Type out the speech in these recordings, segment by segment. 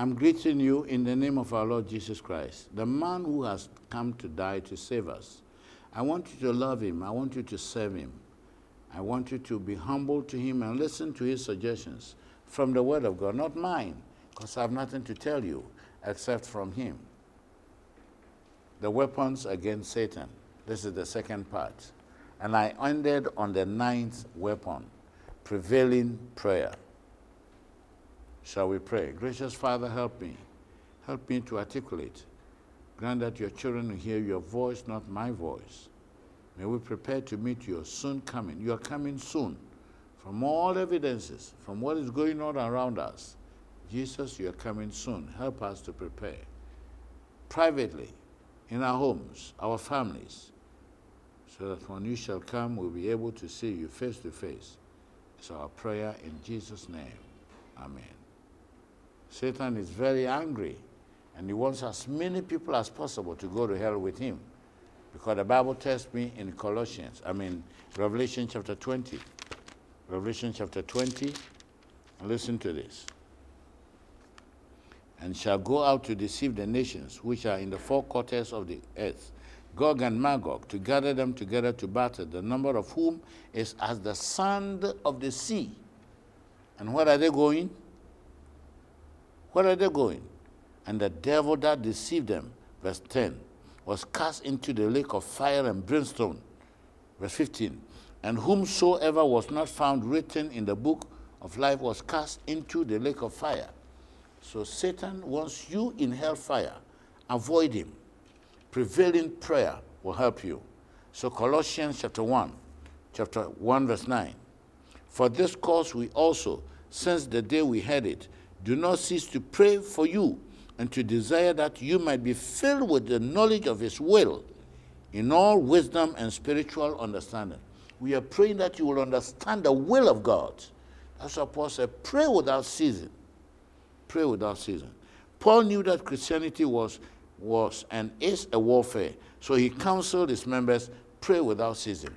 I'm greeting you in the name of our Lord Jesus Christ, the man who has come to die to save us. I want you to love him. I want you to serve him. I want you to be humble to him and listen to his suggestions from the Word of God, not mine, because I have nothing to tell you except from him. The weapons against Satan. This is the second part. And I ended on the ninth weapon prevailing prayer. Shall we pray? Gracious Father, help me. Help me to articulate. Grant that your children hear your voice, not my voice. May we prepare to meet your soon coming. You are coming soon. From all evidences, from what is going on around us, Jesus, you are coming soon. Help us to prepare. Privately, in our homes, our families, so that when you shall come, we'll be able to see you face to face. It's our prayer in Jesus' name. Amen. Satan is very angry and he wants as many people as possible to go to hell with him. Because the Bible tells me in Colossians, I mean, Revelation chapter 20. Revelation chapter 20, listen to this. And shall go out to deceive the nations which are in the four quarters of the earth, Gog and Magog, to gather them together to battle, the number of whom is as the sand of the sea. And where are they going? Where are they going? And the devil that deceived them, verse 10, was cast into the lake of fire and brimstone. Verse 15. And whomsoever was not found written in the book of life was cast into the lake of fire. So Satan wants you in hellfire. Avoid him. Prevailing prayer will help you. So Colossians chapter 1, chapter 1, verse 9. For this cause we also, since the day we heard it, do not cease to pray for you and to desire that you might be filled with the knowledge of His will in all wisdom and spiritual understanding. We are praying that you will understand the will of God. That's what Paul said pray without ceasing. Pray without ceasing. Paul knew that Christianity was, was and is a warfare, so he counseled his members pray without ceasing.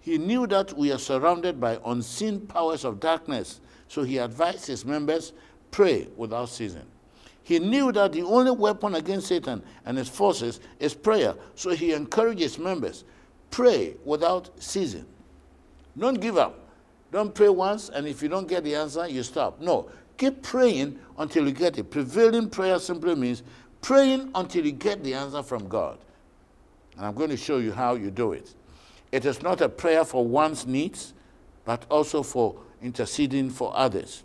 He knew that we are surrounded by unseen powers of darkness, so he advised his members pray without ceasing. He knew that the only weapon against Satan and his forces is prayer, so he encourages members pray without ceasing. Don't give up. Don't pray once, and if you don't get the answer, you stop. No, keep praying until you get it. Prevailing prayer simply means praying until you get the answer from God. And I'm going to show you how you do it. It is not a prayer for one's needs, but also for interceding for others.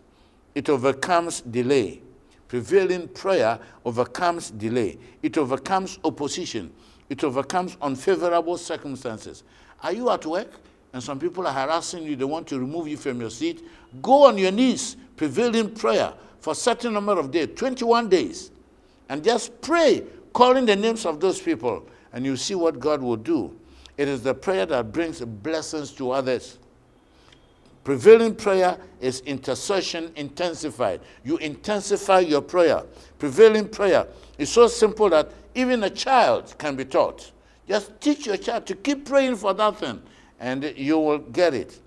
It overcomes delay. Prevailing prayer overcomes delay. It overcomes opposition. It overcomes unfavorable circumstances. Are you at work and some people are harassing you? They want to remove you from your seat. Go on your knees, prevailing prayer for a certain number of days, 21 days, and just pray, calling the names of those people, and you see what God will do. It is the prayer that brings blessings to others. Prevailing prayer is intercession intensified. You intensify your prayer. Prevailing prayer is so simple that even a child can be taught. Just teach your child to keep praying for that thing, and you will get it.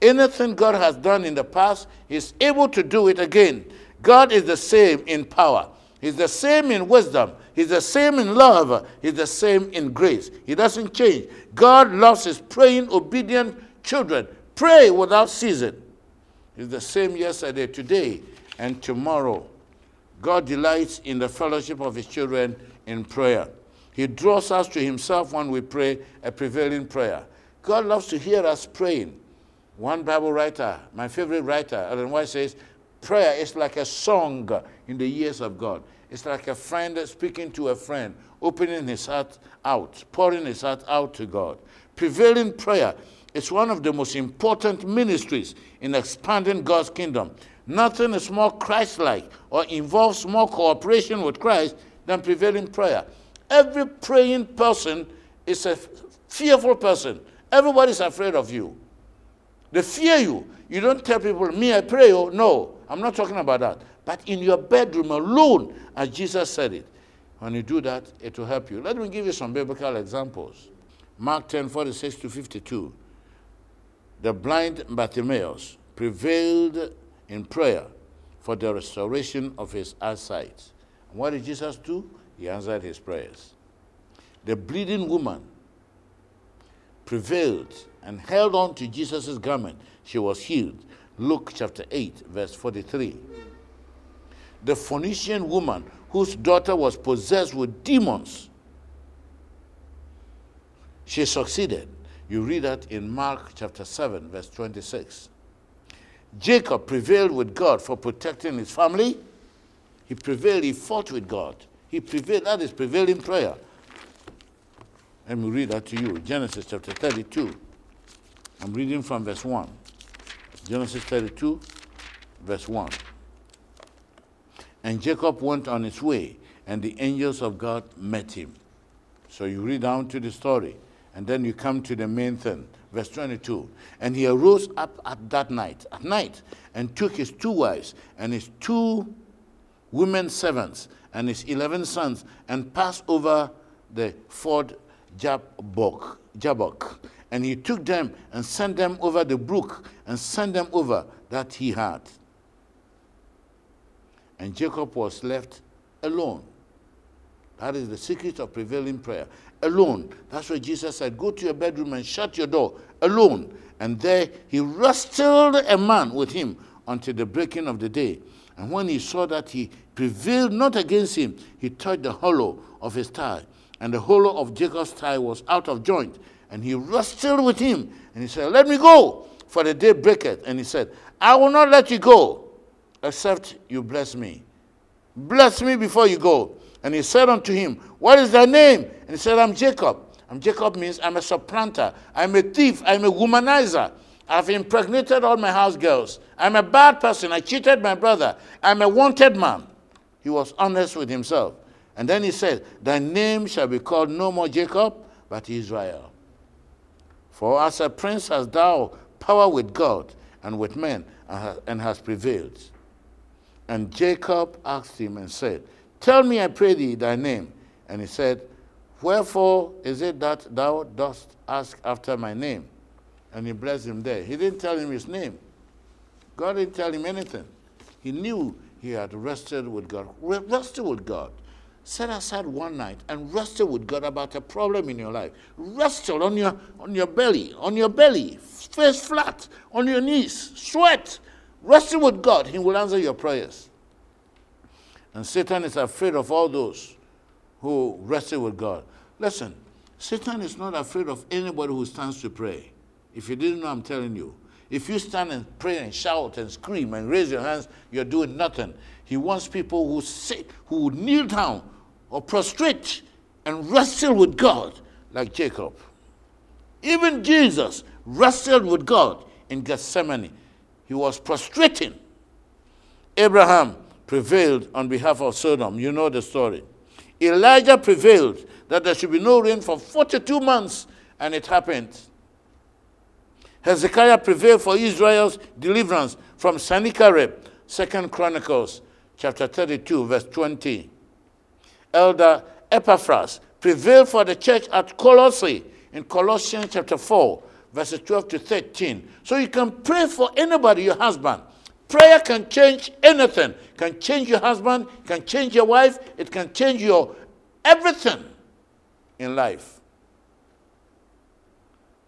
Anything God has done in the past, He's able to do it again. God is the same in power, He's the same in wisdom, He's the same in love, He's the same in grace. He doesn't change. God loves His praying, obedient children Pray without ceasing. It's the same yesterday, today, and tomorrow. God delights in the fellowship of his children in prayer. He draws us to himself when we pray a prevailing prayer. God loves to hear us praying. One Bible writer, my favorite writer, Ellen White says, prayer is like a song in the ears of God. It's like a friend speaking to a friend, opening his heart out, pouring his heart out to God. Prevailing prayer it's one of the most important ministries in expanding God's kingdom. Nothing is more Christ like or involves more cooperation with Christ than prevailing prayer. Every praying person is a fearful person. Everybody's afraid of you. They fear you. You don't tell people, me, I pray. Oh, no, I'm not talking about that. But in your bedroom alone, as Jesus said it, when you do that, it will help you. Let me give you some biblical examples. Mark 10 46 to 52 the blind Bartimaeus prevailed in prayer for the restoration of his eyesight. What did Jesus do? He answered his prayers. The bleeding woman prevailed and held on to Jesus' garment. She was healed. Luke chapter 8, verse 43. The Phoenician woman whose daughter was possessed with demons, she succeeded. You read that in Mark chapter 7, verse 26. Jacob prevailed with God for protecting his family. He prevailed, he fought with God. He prevailed, that is prevailing prayer. Let me read that to you. Genesis chapter 32. I'm reading from verse 1. Genesis 32, verse 1. And Jacob went on his way, and the angels of God met him. So you read down to the story, and then you come to the main thing. Verse 22. And he arose up at that night, at night, and took his two wives and his two women servants and his eleven sons, and passed over the ford Jabbok, Jabbok. And he took them and sent them over the brook and sent them over that he had. And Jacob was left alone. That is the secret of prevailing prayer. Alone. That's why Jesus said, Go to your bedroom and shut your door alone. And there he wrestled a man with him until the breaking of the day. And when he saw that he prevailed not against him, he touched the hollow of his thigh. And the hollow of Jacob's thigh was out of joint. And he wrestled with him. And he said, Let me go, for the day breaketh. And he said, I will not let you go except you bless me. Bless me before you go. And he said unto him, What is thy name? And he said, I'm Jacob. And Jacob means I'm a supplanter, I'm a thief, I'm a womanizer. I've impregnated all my house girls. I'm a bad person. I cheated my brother. I'm a wanted man. He was honest with himself. And then he said, Thy name shall be called no more Jacob, but Israel. For as a prince hast thou power with God and with men, and has prevailed. And Jacob asked him and said, Tell me, I pray thee, thy name. And he said, Wherefore is it that thou dost ask after my name? And he blessed him there. He didn't tell him his name. God didn't tell him anything. He knew he had rested with God. Rested with God. Set aside one night and wrestle with God about a problem in your life. Wrestle on your on your belly, on your belly, face flat, on your knees, sweat, Wrestle with God, He will answer your prayers. And Satan is afraid of all those who wrestle with God. Listen, Satan is not afraid of anybody who stands to pray. If you didn't know, I'm telling you. If you stand and pray and shout and scream and raise your hands, you're doing nothing. He wants people who sit, who kneel down or prostrate and wrestle with God, like Jacob. Even Jesus wrestled with God in Gethsemane. He was prostrating. Abraham prevailed on behalf of Sodom. You know the story. Elijah prevailed that there should be no rain for 42 months, and it happened. Hezekiah prevailed for Israel's deliverance from Sennacherib. Second Chronicles chapter 32, verse 20. Elder Epaphras prevailed for the church at Colossae in Colossians chapter 4, verses 12 to 13. So you can pray for anybody, your husband. Prayer can change anything. Can change your husband, can change your wife, it can change your everything in life.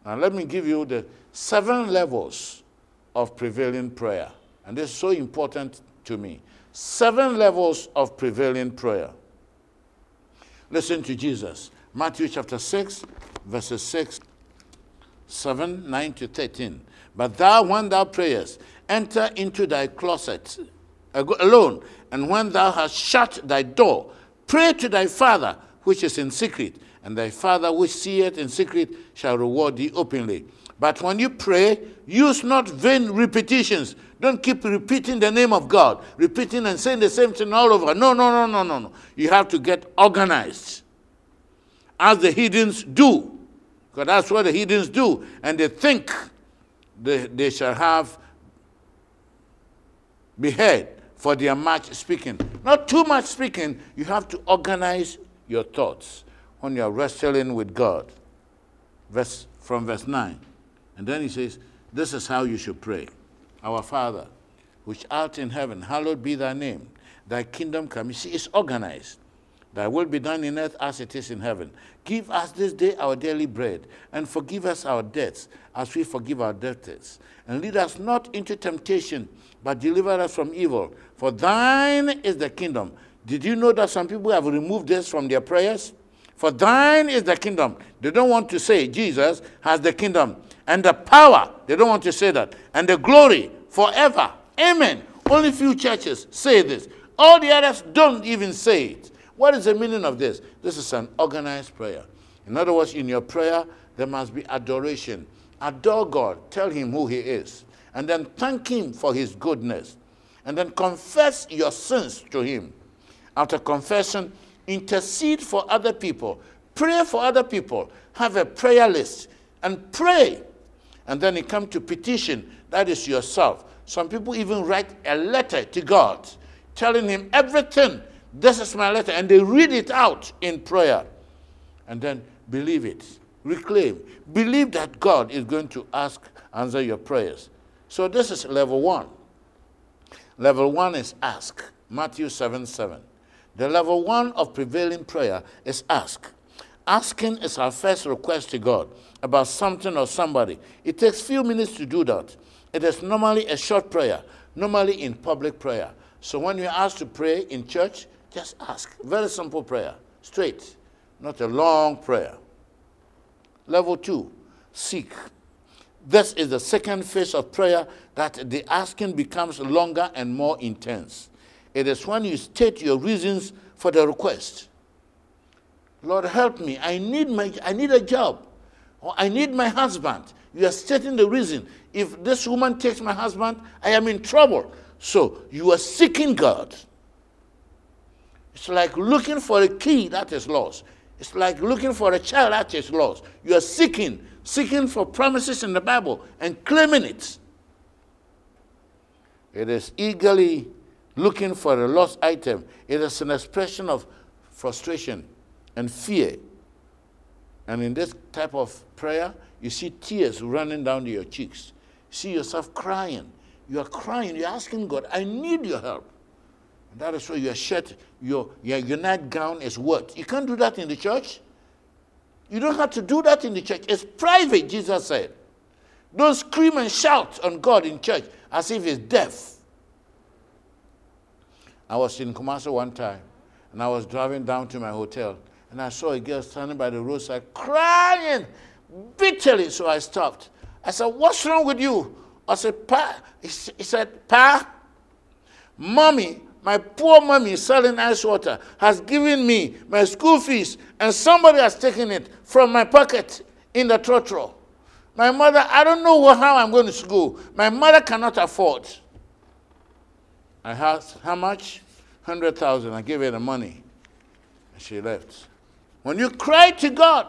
Now let me give you the seven levels of prevailing prayer. And this is so important to me. Seven levels of prevailing prayer. Listen to Jesus. Matthew chapter 6, verses 6 7, 9 to 13. But thou, when thou prayest, enter into thy closet uh, alone, and when thou hast shut thy door, pray to thy Father which is in secret, and thy Father which seeth in secret shall reward thee openly. But when you pray, use not vain repetitions. Don't keep repeating the name of God, repeating and saying the same thing all over. No, no, no, no, no, no. You have to get organized, as the heathens do. Because that's what the heathens do. And they think they, they shall have behead for their much speaking. Not too much speaking, you have to organize your thoughts when you are wrestling with God. Verse, from verse 9. And then he says, This is how you should pray. Our Father, which art in heaven, hallowed be thy name. Thy kingdom come. You see, it's organized. Thy will be done in earth as it is in heaven. Give us this day our daily bread, and forgive us our debts as we forgive our debtors. And lead us not into temptation, but deliver us from evil. For thine is the kingdom. Did you know that some people have removed this from their prayers? For thine is the kingdom. They don't want to say Jesus has the kingdom and the power. They don't want to say that. And the glory forever. Amen. Only few churches say this. All the others don't even say it. What is the meaning of this? This is an organized prayer. In other words, in your prayer, there must be adoration. Adore God, tell Him who He is, and then thank Him for His goodness, and then confess your sins to Him. After confession, intercede for other people, pray for other people, have a prayer list, and pray. And then you come to petition, that is yourself. Some people even write a letter to God telling Him everything this is my letter. And they read it out in prayer. And then believe it. Reclaim. Believe that God is going to ask, answer your prayers. So this is level one. Level one is ask. Matthew 7 7. The level one of prevailing prayer is ask. Asking is our first request to God about something or somebody. It takes few minutes to do that. It is normally a short prayer, normally in public prayer. So when you're asked to pray in church, just ask. Very simple prayer. Straight. Not a long prayer. Level two, seek. This is the second phase of prayer that the asking becomes longer and more intense. It is when you state your reasons for the request. Lord, help me. I need, my, I need a job. Or I need my husband. You are stating the reason. If this woman takes my husband, I am in trouble. So you are seeking God. It's like looking for a key that is lost. It's like looking for a child that is lost. You are seeking, seeking for promises in the Bible and claiming it. It is eagerly looking for a lost item. It is an expression of frustration and fear. And in this type of prayer, you see tears running down your cheeks. You see yourself crying. You are crying. You're asking God, I need your help. That is why your shirt, your, your, your nightgown is what? You can't do that in the church. You don't have to do that in the church. It's private, Jesus said. Don't scream and shout on God in church as if he's deaf. I was in Kumasi one time, and I was driving down to my hotel, and I saw a girl standing by the roadside crying bitterly. So I stopped. I said, What's wrong with you? I said, Pa. He said, Pa, mommy my poor mommy selling ice water has given me my school fees and somebody has taken it from my pocket in the trotro. My mother, I don't know how I'm going to school. My mother cannot afford. I asked, how much? 100,000. I gave her the money. And she left. When you cry to God,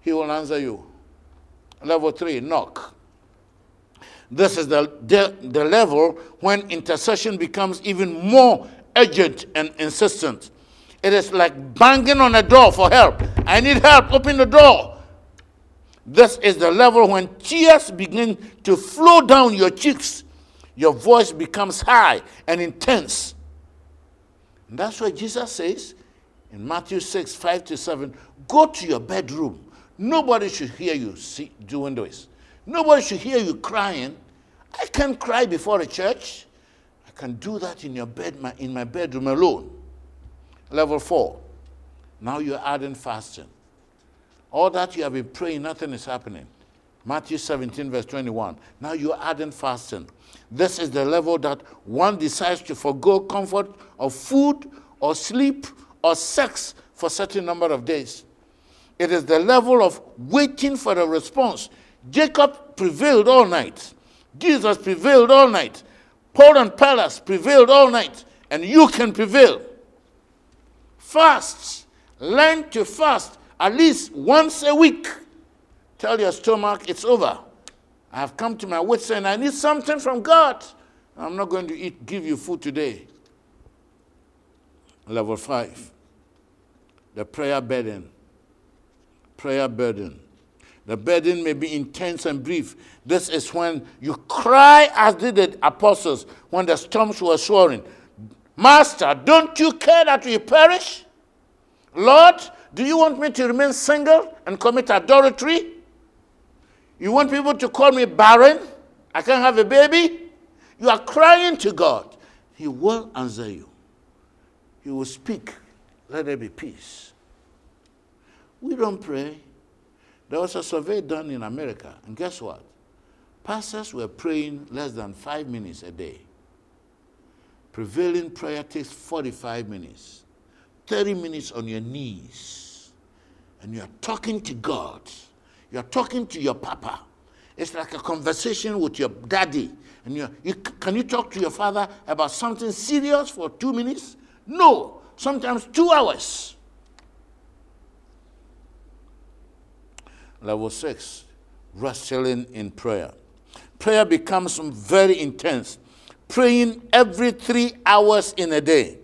He will answer you. Level three, knock. This is the, the, the level when intercession becomes even more urgent and insistent. It is like banging on a door for help. I need help, open the door. This is the level when tears begin to flow down your cheeks. Your voice becomes high and intense. And that's why Jesus says in Matthew 6 5 to 7 go to your bedroom. Nobody should hear you see, doing this. Nobody should hear you crying. I can't cry before a church. I can do that in your bed, my, in my bedroom alone. Level four. Now you're adding fasting. All that you have been praying, nothing is happening. Matthew 17, verse 21. Now you're adding fasting. This is the level that one decides to forego comfort of food or sleep or sex for a certain number of days. It is the level of waiting for a response. Jacob prevailed all night. Jesus prevailed all night. Paul and Apollos prevailed all night. And you can prevail. Fast. Learn to fast at least once a week. Tell your stomach it's over. I have come to my wits and I need something from God. I'm not going to eat, give you food today. Level five. The prayer burden. Prayer burden. The burden may be intense and brief. This is when you cry as did the apostles when the storms were soaring. Master, don't you care that we perish? Lord, do you want me to remain single and commit adultery? You want people to call me barren? I can't have a baby? You are crying to God. He will answer you. He will speak. Let there be peace. We don't pray. There was a survey done in America, and guess what? Pastors were praying less than five minutes a day. Prevailing prayer takes 45 minutes, 30 minutes on your knees, and you're talking to God. You're talking to your papa. It's like a conversation with your daddy. And you can you talk to your father about something serious for two minutes? No, sometimes two hours. Level six, wrestling in prayer. Prayer becomes very intense. Praying every three hours in a day.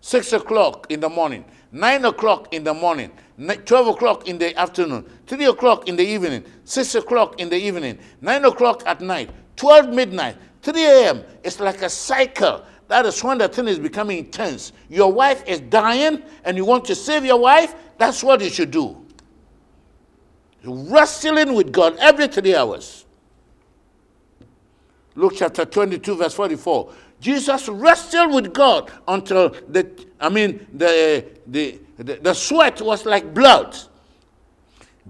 Six o'clock in the morning, nine o'clock in the morning, 12 o'clock in the afternoon, 3 o'clock in the evening, 6 o'clock in the evening, 9 o'clock at night, 12 midnight, 3 a.m. It's like a cycle. That is when the thing is becoming intense. Your wife is dying and you want to save your wife, that's what you should do. Wrestling with God every three hours. Luke chapter 22, verse 44. Jesus wrestled with God until the, I mean, the, the, the, the sweat was like blood.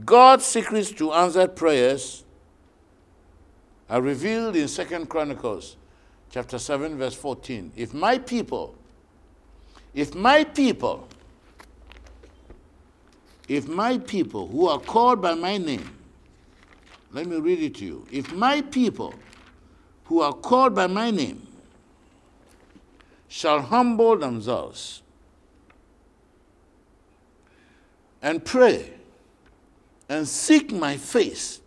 God's secrets to answered prayers are revealed in Second Chronicles chapter 7, verse 14. If my people, if my people, if my people who are called by my name, let me read it to you. If my people who are called by my name shall humble themselves and pray and seek my face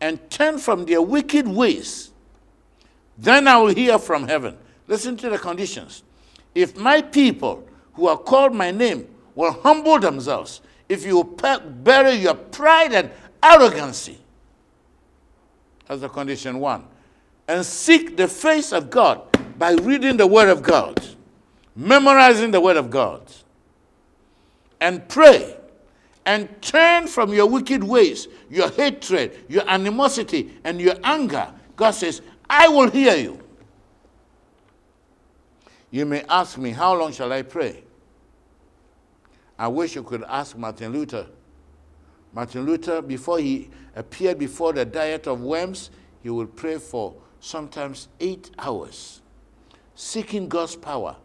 and turn from their wicked ways, then I will hear from heaven. Listen to the conditions. If my people who are called my name will humble themselves, if you bury your pride and arrogancy, that's the condition one, and seek the face of God by reading the Word of God, memorizing the Word of God, and pray and turn from your wicked ways, your hatred, your animosity, and your anger. God says, I will hear you. You may ask me, How long shall I pray? I wish you could ask Martin Luther. Martin Luther, before he appeared before the Diet of Worms, he would pray for sometimes eight hours seeking God's power.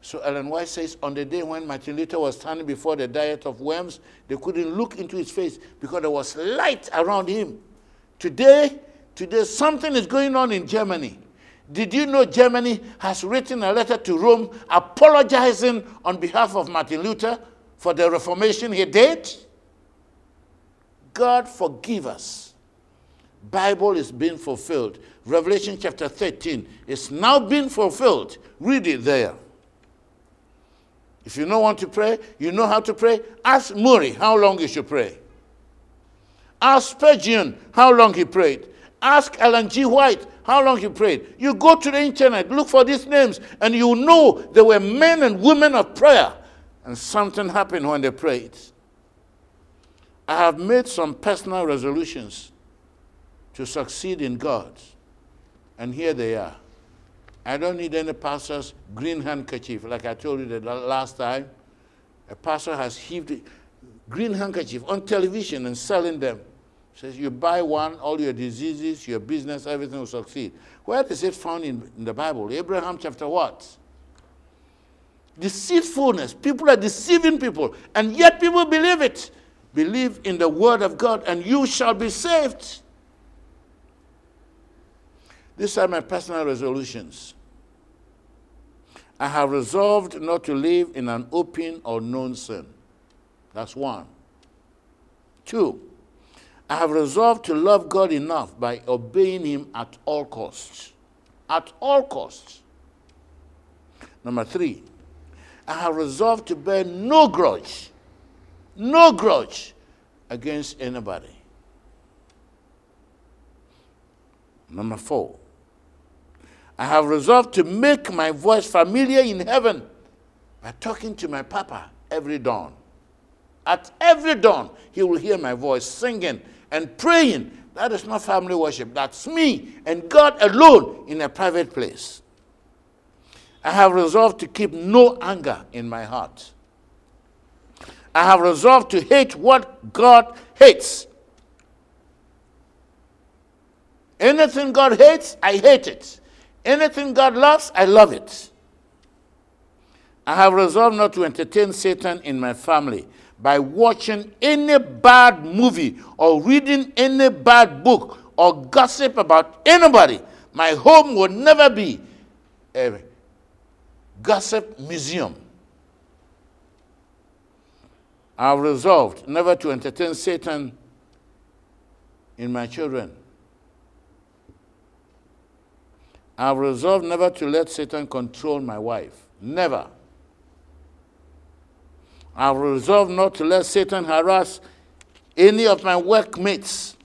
So Ellen White says, on the day when Martin Luther was standing before the Diet of Worms, they couldn't look into his face because there was light around him. Today, today something is going on in Germany. Did you know Germany has written a letter to Rome apologizing on behalf of Martin Luther for the reformation he did? God forgive us. Bible is being fulfilled. Revelation chapter 13 is now being fulfilled. Read it there. If you don't want to pray, you know how to pray. Ask Moody how long you should pray. Ask Spurgeon how long he prayed. Ask Ellen G. White how long he prayed. You go to the internet, look for these names, and you know there were men and women of prayer. And something happened when they prayed. I have made some personal resolutions to succeed in God. And here they are. I don't need any pastor's green handkerchief, like I told you the last time. A pastor has heaved green handkerchief on television and selling them. Says you buy one, all your diseases, your business, everything will succeed. Where is it found in, in the Bible? Abraham chapter what? Deceitfulness. People are deceiving people, and yet people believe it. Believe in the word of God, and you shall be saved. These are my personal resolutions. I have resolved not to live in an open or known sin. That's one. Two, I have resolved to love God enough by obeying Him at all costs. At all costs. Number three, I have resolved to bear no grudge, no grudge against anybody. Number four, I have resolved to make my voice familiar in heaven by talking to my Papa every dawn. At every dawn, he will hear my voice singing and praying. That is not family worship. That's me and God alone in a private place. I have resolved to keep no anger in my heart. I have resolved to hate what God hates. Anything God hates, I hate it. Anything God loves, I love it. I have resolved not to entertain Satan in my family by watching any bad movie or reading any bad book or gossip about anybody. My home will never be a gossip museum. I have resolved never to entertain Satan in my children. I have resolved never to let Satan control my wife. Never. I have resolved not to let Satan harass any of my workmates.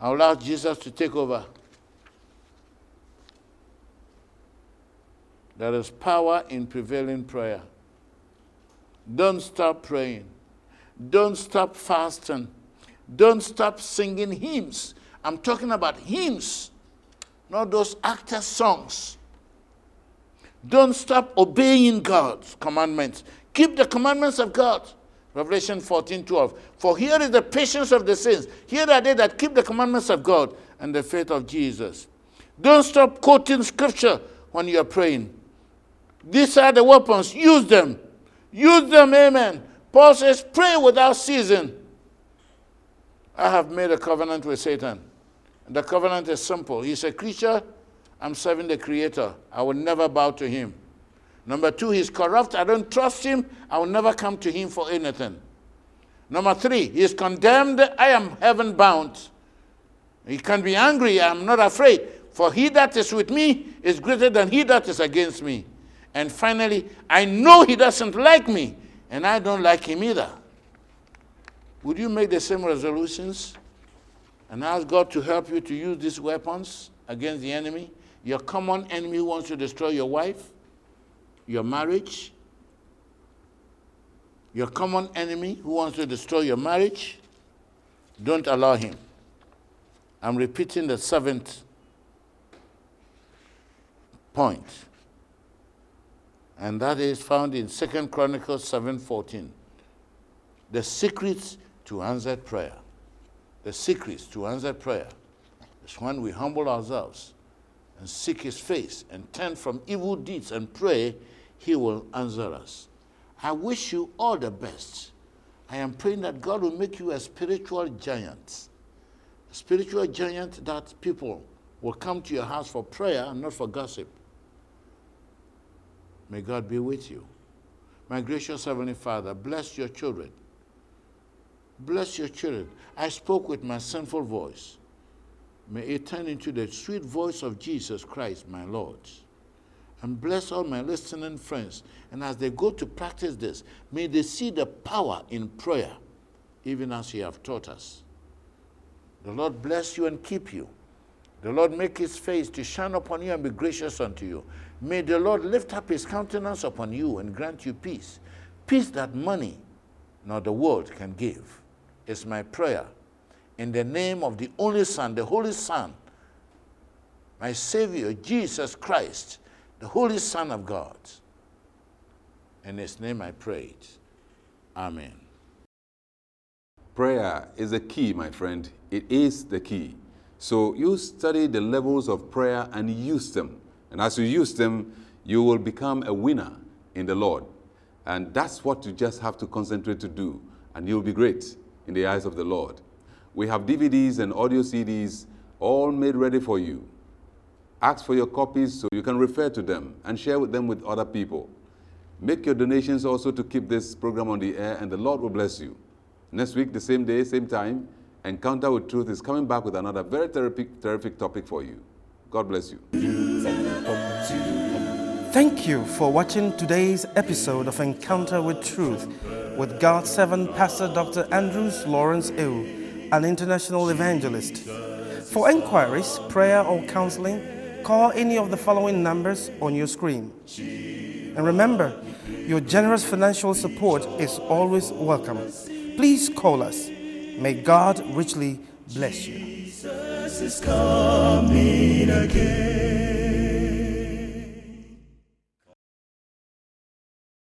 I will ask Jesus to take over. There is power in prevailing prayer. Don't stop praying. Don't stop fasting. Don't stop singing hymns. I'm talking about hymns, not those actor songs. Don't stop obeying God's commandments. Keep the commandments of God. Revelation 14 12. For here is the patience of the saints. Here are they that keep the commandments of God and the faith of Jesus. Don't stop quoting scripture when you are praying. These are the weapons. Use them. Use them. Amen. Paul says, pray without ceasing. I have made a covenant with Satan. The covenant is simple. He's a creature I'm serving the Creator. I will never bow to him. Number two, he's corrupt. I don't trust him. I will never come to him for anything. Number three, he is condemned. I am heaven bound. He can be angry. I am not afraid. For he that is with me is greater than he that is against me. And finally, I know he doesn't like me, and I don't like him either. Would you make the same resolutions and ask God to help you to use these weapons against the enemy? Your common enemy who wants to destroy your wife, your marriage. Your common enemy who wants to destroy your marriage, don't allow him. I'm repeating the seventh point. And that is found in Second Chronicles 7:14. The secrets to answered prayer. The secrets to answered prayer is when we humble ourselves and seek his face and turn from evil deeds and pray, he will answer us. I wish you all the best. I am praying that God will make you a spiritual giant. A spiritual giant that people will come to your house for prayer and not for gossip. May God be with you. My gracious Heavenly Father, bless your children. Bless your children. I spoke with my sinful voice. May it turn into the sweet voice of Jesus Christ, my Lord. And bless all my listening friends. And as they go to practice this, may they see the power in prayer, even as you have taught us. The Lord bless you and keep you. The Lord make his face to shine upon you and be gracious unto you. May the Lord lift up his countenance upon you and grant you peace. Peace that money nor the world can give. Is my prayer in the name of the only Son, the Holy Son, my Savior, Jesus Christ, the Holy Son of God. In His name I prayed. Amen. Prayer is the key, my friend. It is the key. So you study the levels of prayer and use them. And as you use them, you will become a winner in the Lord. And that's what you just have to concentrate to do. And you'll be great in the eyes of the Lord. We have DVDs and audio CDs all made ready for you. Ask for your copies so you can refer to them and share with them with other people. Make your donations also to keep this program on the air, and the Lord will bless you. Next week, the same day, same time, Encounter with Truth is coming back with another very terrific, terrific topic for you. God bless you. Thank you for watching today's episode of Encounter with Truth with God's servant Pastor Dr. Andrews Lawrence Ew an international evangelist. For inquiries, prayer, or counseling, call any of the following numbers on your screen. And remember, your generous financial support is always welcome. Please call us. May God richly bless you.